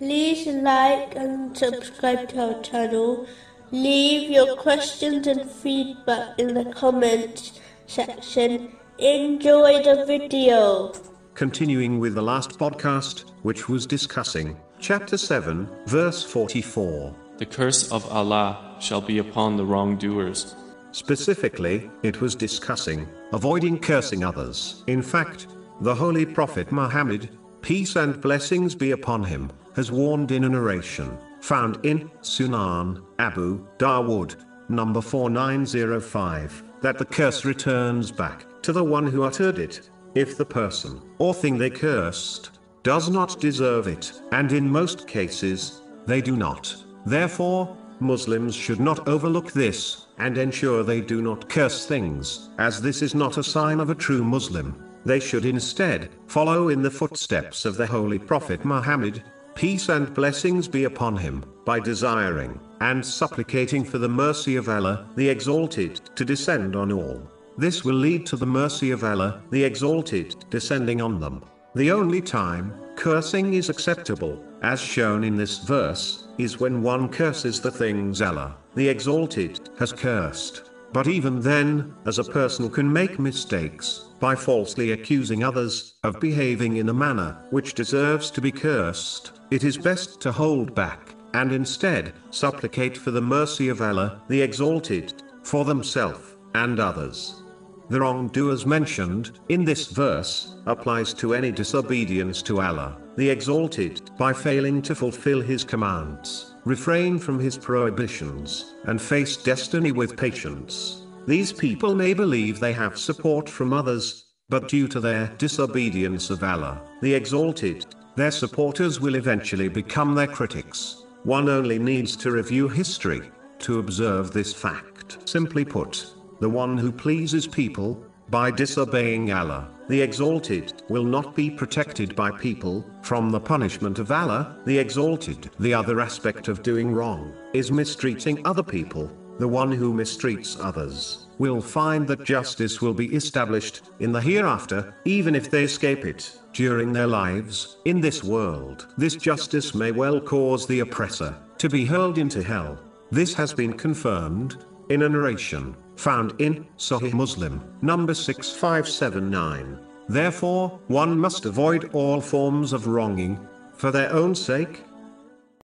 like and subscribe to our channel. Leave your questions and feedback in the comments section. Enjoy the video. Continuing with the last podcast, which was discussing chapter 7, verse 44. The curse of Allah shall be upon the wrongdoers. Specifically, it was discussing avoiding cursing others. In fact, the Holy Prophet Muhammad, peace and blessings be upon him, has warned in a narration found in Sunan Abu Dawood, number 4905, that the curse returns back to the one who uttered it, if the person or thing they cursed does not deserve it, and in most cases, they do not. Therefore, Muslims should not overlook this, and ensure they do not curse things, as this is not a sign of a true Muslim. They should instead follow in the footsteps of the Holy Prophet Muhammad, peace and blessings be upon him, by desiring and supplicating for the mercy of Allah, the Exalted, to descend on all. This will lead to the mercy of Allah, the Exalted, descending on them. The only time cursing is acceptable, as shown in this verse, is when one curses the things Allah, the Exalted, has cursed. But even then, as a person can make mistakes, by falsely accusing others of behaving in a manner which deserves to be cursed, it is best to hold back, and instead, supplicate for the mercy of Allah, the Exalted, for themselves and others. The wrongdoers mentioned in this verse applies to any disobedience to Allah, the Exalted, by failing to fulfill His commands, refrain from His prohibitions, and face destiny with patience. These people may believe they have support from others, but due to their disobedience of Allah, the Exalted, their supporters will eventually become their critics. One only needs to review history to observe this fact. Simply put, the one who pleases people, by disobeying Allah, the Exalted, will not be protected by people, from the punishment of Allah, the Exalted. The other aspect of doing wrong, is mistreating other people. The one who mistreats others, will find that justice will be established, in the hereafter, even if they escape it, during their lives, in this world. This justice may well cause the oppressor, to be hurled into hell. This has been confirmed, in a narration, found in Sahih Muslim, number 6579. Therefore, one must avoid all forms of wronging, for their own sake,